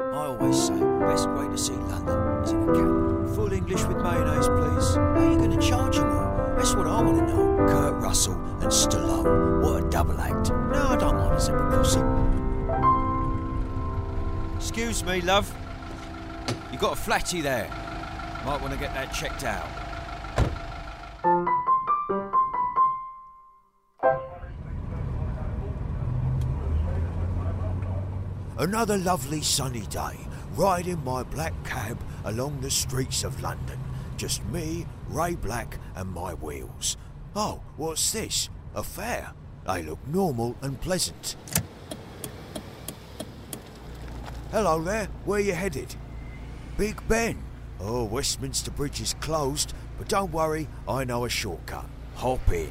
I always say, best way to see London is in a cab. Full English with mayonnaise, please. How are you going to charge them all? That's what I want to know. Kurt Russell and Stallone. What a double act. No, I don't mind a zebra crossing. Excuse me, love. You got a flatty there. Might want to get that checked out. Another lovely sunny day, riding my black cab along the streets of London. Just me, Ray Black, and my wheels. Oh, what's this? A fair? They look normal and pleasant. Hello there, where you headed? Big Ben. Oh, Westminster Bridge is closed, but don't worry, I know a shortcut. Hop in.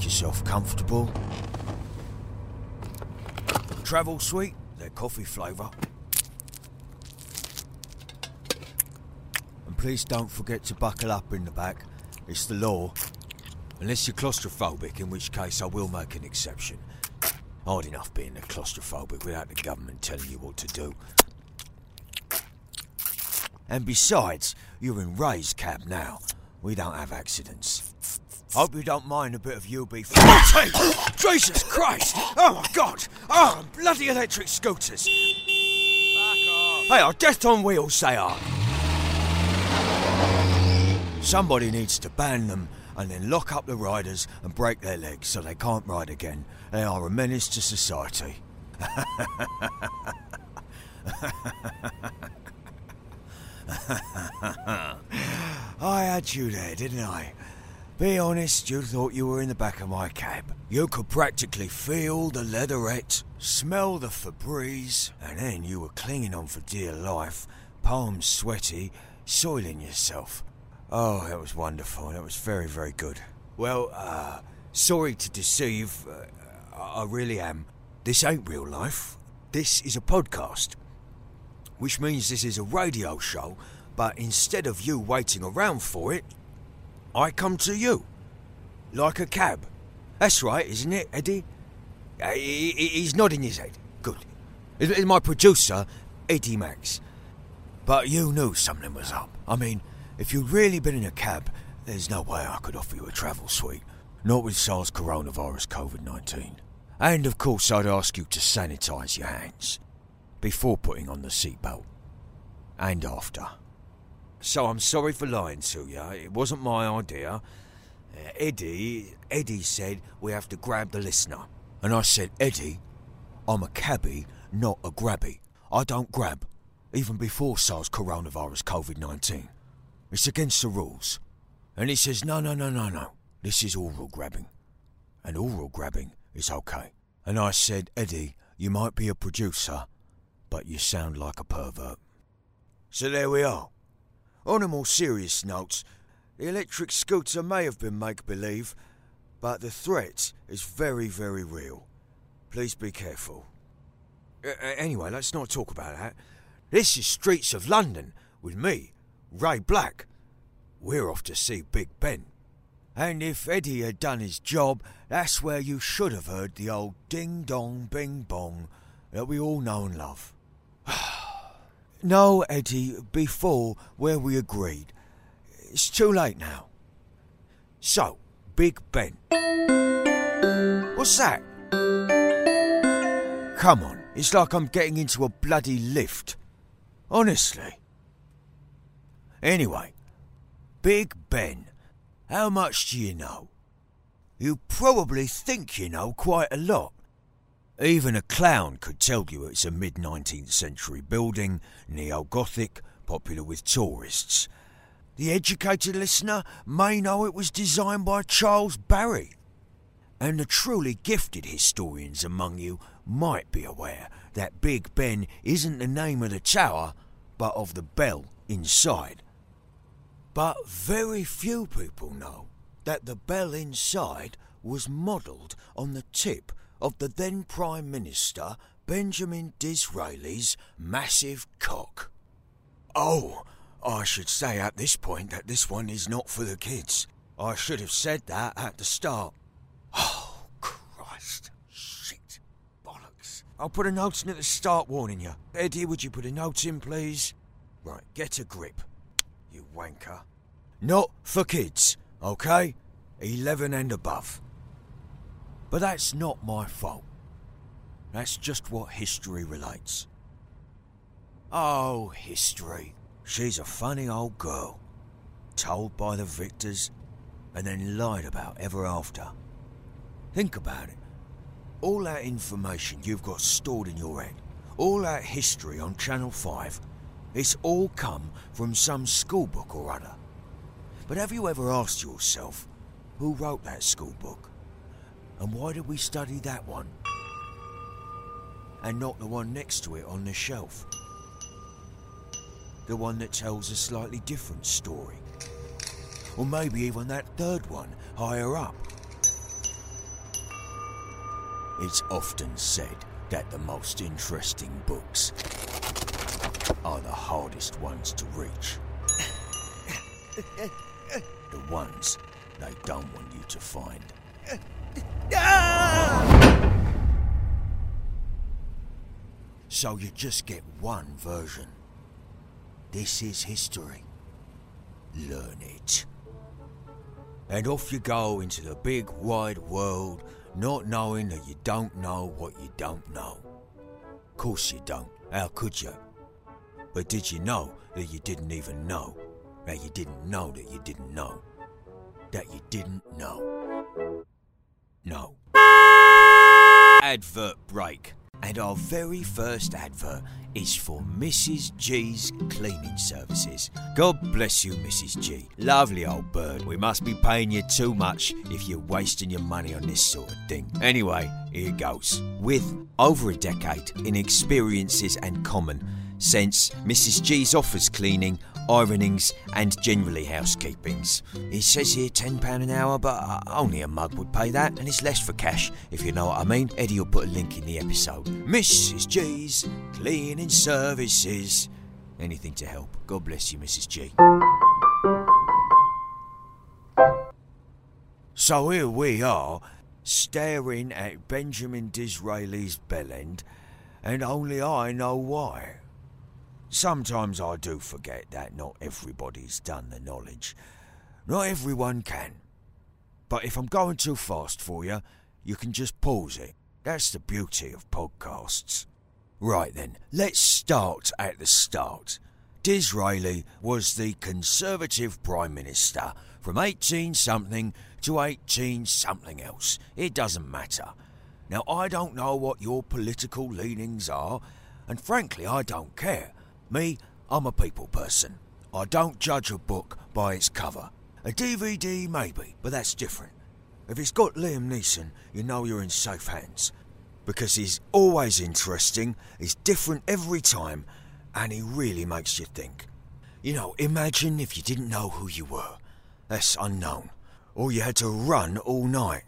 Make yourself comfortable. Travel sweet, they're coffee flavour. And please don't forget to buckle up in the back. It's the law. Unless you're claustrophobic, in which case I will make an exception. Hard enough being a claustrophobic without the government telling you what to do. And besides, you're in Ray's cab now. We don't have accidents. Hope you don't mind a bit of UB40. Jesus Christ! Oh my God! Oh, bloody electric scooters! Fuck off! They are death on wheels, they are. Somebody needs to ban them and then lock up the riders and break their legs so they can't ride again. They are a menace to society. I had you there, didn't I? Be honest, you thought you were in the back of my cab. You could practically feel the leatherette, smell the Febreze, and then you were clinging on for dear life, palms sweaty, soiling yourself. Oh, that was wonderful. That was very, very good. Well, uh, sorry to deceive. Uh, I really am. This ain't real life. This is a podcast. Which means this is a radio show, but instead of you waiting around for it, I come to you. Like a cab. That's right, isn't it, Eddie? Uh, he- he- he's nodding his head. Good. It's my producer, Eddie Max. But you knew something was up. I mean, if you'd really been in a cab, there's no way I could offer you a travel sweet. Not with SARS coronavirus COVID 19. And of course, I'd ask you to sanitise your hands before putting on the seatbelt. And after. So I'm sorry for lying to you. It wasn't my idea. Uh, Eddie, Eddie said we have to grab the listener. And I said, Eddie, I'm a cabbie, not a grabby. I don't grab, even before SARS coronavirus COVID 19. It's against the rules. And he says, no, no, no, no, no. This is oral grabbing. And oral grabbing is okay. And I said, Eddie, you might be a producer, but you sound like a pervert. So there we are. On a more serious note, the electric scooter may have been make believe, but the threat is very, very real. Please be careful. Uh, anyway, let's not talk about that. This is Streets of London with me, Ray Black. We're off to see Big Ben. And if Eddie had done his job, that's where you should have heard the old ding dong bing bong that we all know and love. No, Eddie, before where we agreed. It's too late now. So, Big Ben. What's that? Come on, it's like I'm getting into a bloody lift. Honestly. Anyway, Big Ben, how much do you know? You probably think you know quite a lot. Even a clown could tell you it's a mid 19th century building, neo Gothic, popular with tourists. The educated listener may know it was designed by Charles Barry. And the truly gifted historians among you might be aware that Big Ben isn't the name of the tower, but of the bell inside. But very few people know that the bell inside was modelled on the tip of the then Prime Minister Benjamin Disraeli's massive cock. Oh, I should say at this point that this one is not for the kids. I should have said that at the start. Oh, Christ. Shit. Bollocks. I'll put a note in at the start warning you. Eddie, would you put a note in, please? Right, get a grip. You wanker. Not for kids, okay? 11 and above. But that's not my fault. That's just what history relates. Oh, history. She's a funny old girl. Told by the victors and then lied about ever after. Think about it. All that information you've got stored in your head, all that history on Channel 5, it's all come from some schoolbook or other. But have you ever asked yourself who wrote that schoolbook? And why did we study that one? And not the one next to it on the shelf? The one that tells a slightly different story. Or maybe even that third one higher up. It's often said that the most interesting books are the hardest ones to reach. the ones they don't want you to find. So you just get one version. This is history. Learn it. And off you go into the big wide world, not knowing that you don't know what you don't know. Of Course you don't. How could you? But did you know that you didn't even know? That you didn't know that you didn't know? That you didn't know? No. Advert break. And our very first advert is for Mrs. G's cleaning services. God bless you, Mrs. G. Lovely old bird. We must be paying you too much if you're wasting your money on this sort of thing. Anyway, here goes. With over a decade in experiences and common sense, Mrs. G's offers cleaning ironings, and generally housekeepings. It says here £10 an hour, but uh, only a mug would pay that, and it's less for cash, if you know what I mean. Eddie will put a link in the episode. Mrs. G's Cleaning Services. Anything to help. God bless you, Mrs. G. So here we are, staring at Benjamin Disraeli's bellend, and only I know why. Sometimes I do forget that not everybody's done the knowledge. Not everyone can. But if I'm going too fast for you, you can just pause it. That's the beauty of podcasts. Right then, let's start at the start. Disraeli was the Conservative Prime Minister from 18 something to 18 something else. It doesn't matter. Now, I don't know what your political leanings are, and frankly, I don't care. Me, I'm a people person. I don't judge a book by its cover. A DVD, maybe, but that's different. If it's got Liam Neeson, you know you're in safe hands. Because he's always interesting, he's different every time, and he really makes you think. You know, imagine if you didn't know who you were. That's unknown. Or you had to run all night.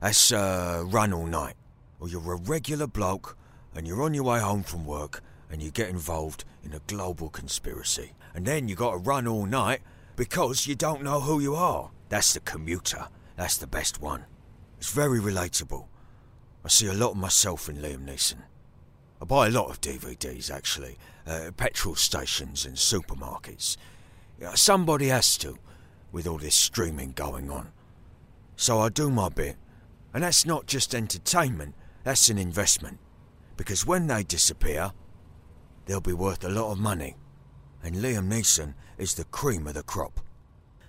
That's, uh, run all night. Or you're a regular bloke, and you're on your way home from work, and you get involved in a global conspiracy. And then you got to run all night because you don't know who you are. That's the commuter. That's the best one. It's very relatable. I see a lot of myself in Liam Neeson. I buy a lot of DVDs, actually, uh, petrol stations and supermarkets. Somebody has to, with all this streaming going on. So I do my bit. And that's not just entertainment, that's an investment. Because when they disappear, they'll be worth a lot of money. And Liam Neeson is the cream of the crop.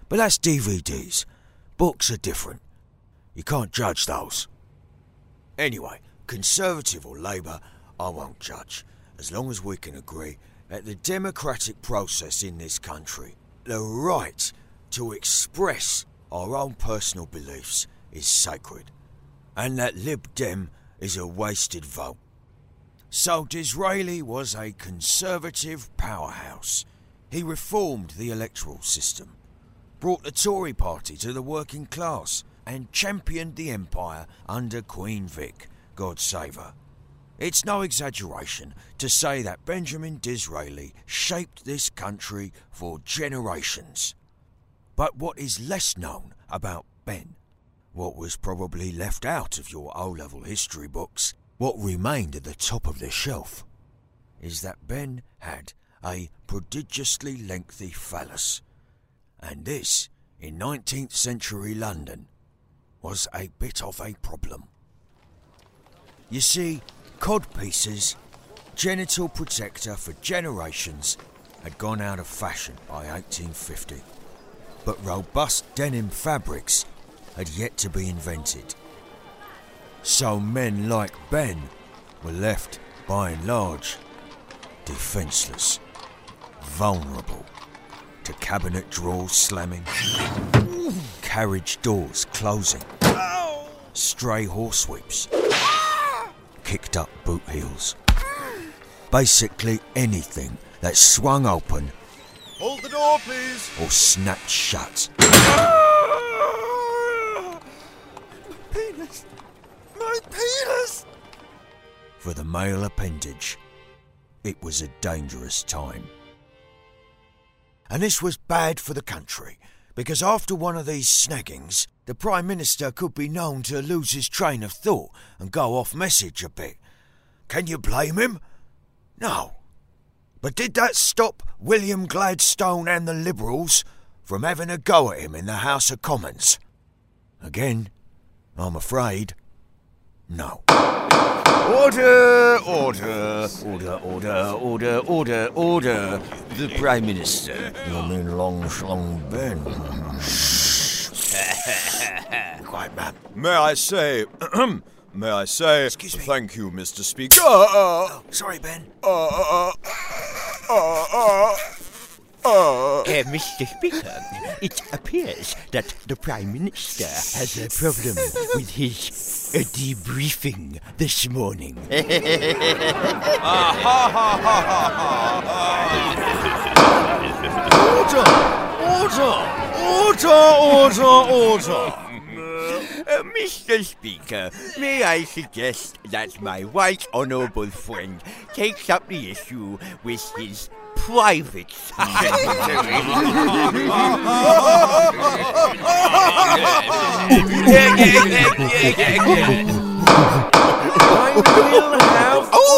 But that's DVDs. Books are different. You can't judge those. Anyway, Conservative or Labour, I won't judge, as long as we can agree that the democratic process in this country, the right to express our own personal beliefs, is sacred, and that Lib Dem is a wasted vote. So Disraeli was a conservative powerhouse. He reformed the electoral system, brought the Tory party to the working class, and championed the empire under Queen Vic, God save her. It's no exaggeration to say that Benjamin Disraeli shaped this country for generations. But what is less known about Ben, what was probably left out of your O level history books, what remained at the top of the shelf is that Ben had a prodigiously lengthy phallus. And this, in 19th century London, was a bit of a problem. You see, cod pieces, genital protector for generations, had gone out of fashion by 1850. But robust denim fabrics had yet to be invented. So men like Ben were left, by and large, defenceless, vulnerable to cabinet drawers slamming, carriage doors closing, stray horsewhips, kicked up boot heels. Basically anything that swung open Hold the door, please. or snapped shut. For the male appendage, it was a dangerous time. And this was bad for the country, because after one of these snaggings, the Prime Minister could be known to lose his train of thought and go off message a bit. Can you blame him? No. But did that stop William Gladstone and the Liberals from having a go at him in the House of Commons? Again, I'm afraid, no. Order, order, order, order, order, order, order. The Prime Minister. You mean long schlong Ben? Quiet, man. May I say, may I say, Excuse me. thank you, Mr. Speaker. Uh, Oh, sorry, Ben. uh, uh, uh, uh, uh, Uh, Mr. Speaker, it appears that the Prime Minister has a problem with his uh, debriefing this morning. Order! Order! Order! Order! Order! Uh, Mr. Speaker, may I suggest that my right honourable friend takes up the issue with his private secretary? I will have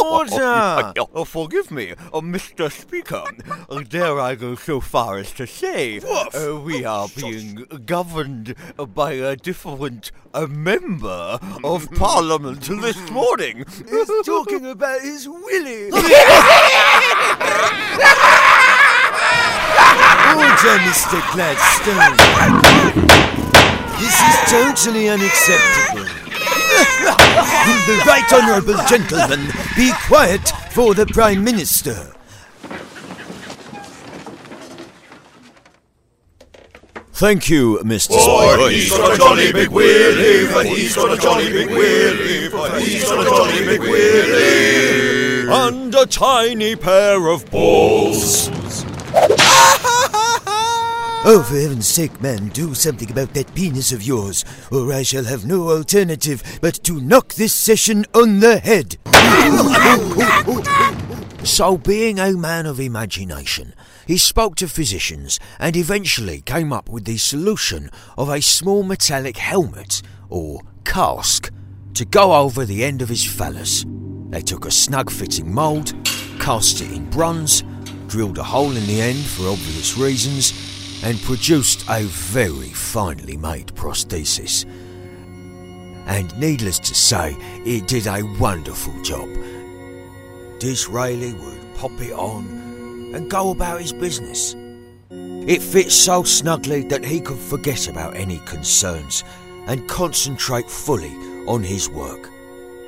order! Oh, forgive me, uh, Mr. Speaker. Uh, dare I go so far as to say uh, we are being governed by a different uh, member of Parliament this morning. He's talking about his willy. Order, Mr. Gladstone. This is totally unacceptable. The right honourable gentleman be quiet for the Prime Minister? Thank you, Mr. For he's got a jolly big wheelie, he's got a jolly big wheelie, he's got a jolly big wheelie. And a tiny pair of balls. Oh, for heaven's sake, man, do something about that penis of yours, or I shall have no alternative but to knock this session on the head. so, being a man of imagination, he spoke to physicians and eventually came up with the solution of a small metallic helmet, or casque, to go over the end of his phallus. They took a snug fitting mould, cast it in bronze, drilled a hole in the end for obvious reasons, and produced a very finely made prosthesis. And needless to say, it did a wonderful job. Disraeli would pop it on and go about his business. It fit so snugly that he could forget about any concerns and concentrate fully on his work.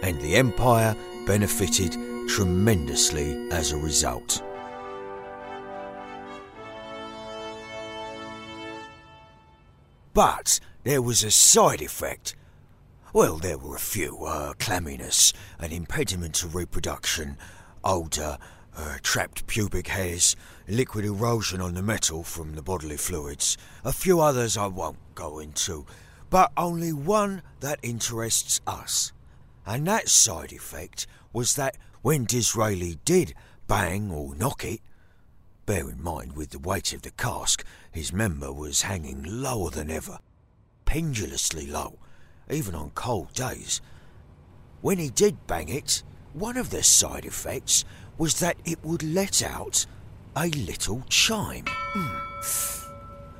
And the Empire benefited tremendously as a result. But there was a side effect. Well, there were a few uh, clamminess, an impediment to reproduction, odour, uh, trapped pubic hairs, liquid erosion on the metal from the bodily fluids. A few others I won't go into, but only one that interests us. And that side effect was that when Disraeli did bang or knock it, bear in mind with the weight of the casque, his member was hanging lower than ever, pendulously low, even on cold days. when he did bang it, one of the side effects was that it would let out a little chime. Hmm.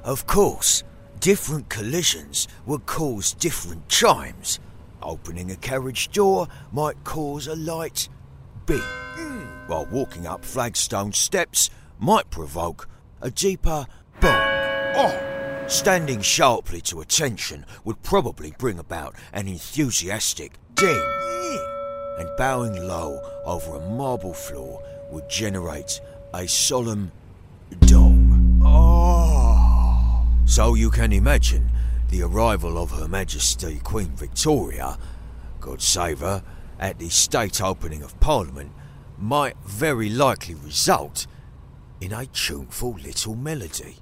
Of course, different collisions would cause different chimes. Opening a carriage door might cause a light beep, while walking up flagstone steps might provoke a deeper bong. Oh. Standing sharply to attention would probably bring about an enthusiastic ding, and bowing low over a marble floor would generate a solemn dong. Oh. So you can imagine the arrival of Her Majesty Queen Victoria, God save her, at the state opening of Parliament might very likely result in a tuneful little melody.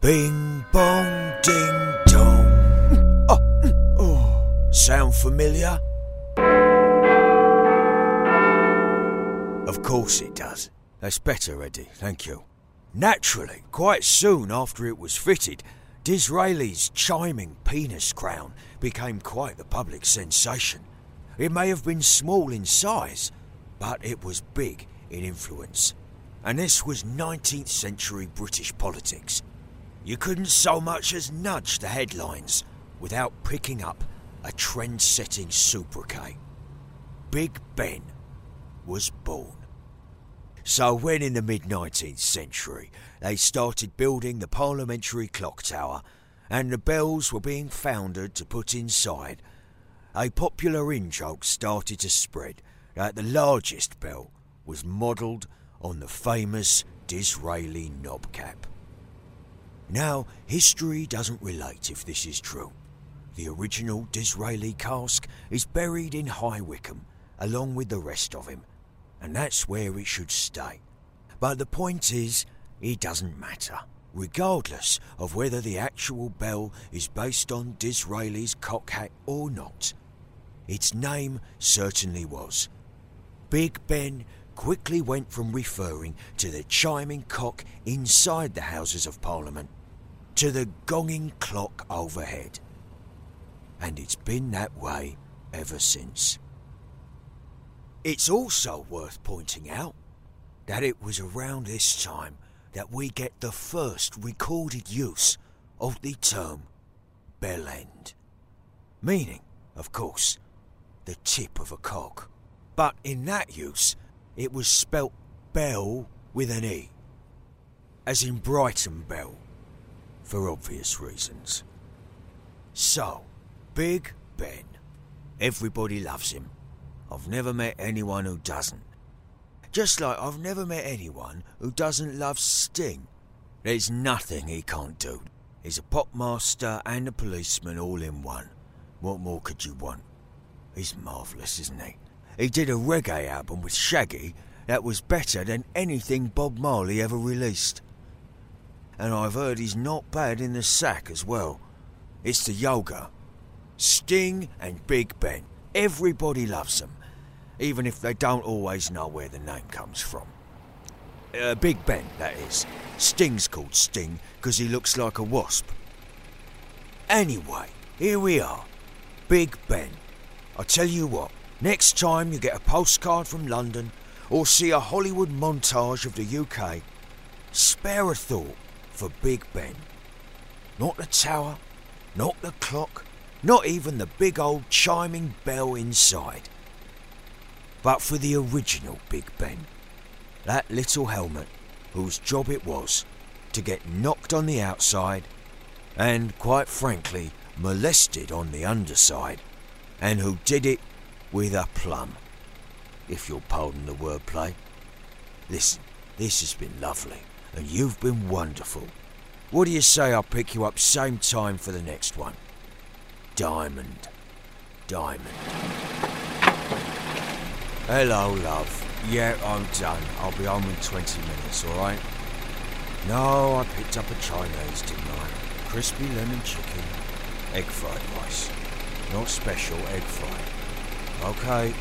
Bing bong ding dong. Oh, oh. Sound familiar? Of course it does. That's better, Eddie, thank you. Naturally, quite soon after it was fitted, Disraeli's chiming penis crown became quite the public sensation. It may have been small in size, but it was big in influence. And this was 19th century British politics. You couldn't so much as nudge the headlines without picking up a trend setting sobriquet. Big Ben was born. So, when in the mid 19th century they started building the parliamentary clock tower and the bells were being founded to put inside, a popular in joke started to spread that the largest bell was modelled on the famous Disraeli knobcap. Now, history doesn't relate if this is true. The original Disraeli casque is buried in High Wycombe, along with the rest of him, and that's where it should stay. But the point is, it doesn't matter, regardless of whether the actual bell is based on Disraeli's cock hat or not. Its name certainly was. Big Ben quickly went from referring to the chiming cock inside the Houses of Parliament to the gonging clock overhead. And it's been that way ever since. It's also worth pointing out that it was around this time that we get the first recorded use of the term bell end. Meaning, of course, the tip of a cock. But in that use, it was spelt bell with an E, as in Brighton Belle for obvious reasons. So, Big Ben. Everybody loves him. I've never met anyone who doesn't. Just like I've never met anyone who doesn't love Sting. There's nothing he can't do. He's a pop master and a policeman all in one. What more could you want? He's marvellous, isn't he? He did a reggae album with Shaggy that was better than anything Bob Marley ever released and I've heard he's not bad in the sack as well. It's the yoga. Sting and Big Ben. Everybody loves them, even if they don't always know where the name comes from. Uh, Big Ben, that is. Sting's called Sting because he looks like a wasp. Anyway, here we are. Big Ben. I tell you what, next time you get a postcard from London or see a Hollywood montage of the UK, spare a thought for Big Ben. Not the tower, not the clock, not even the big old chiming bell inside. But for the original Big Ben. That little helmet whose job it was to get knocked on the outside and, quite frankly, molested on the underside, and who did it with a plum, if you'll pardon the wordplay. Listen, this has been lovely and you've been wonderful. What do you say I'll pick you up same time for the next one? Diamond. Diamond. Hello, love. Yeah, I'm done. I'll be home in 20 minutes, alright? No, I picked up a Chinese, didn't I? Crispy lemon chicken, egg fried rice. Not special, egg fried. Okay.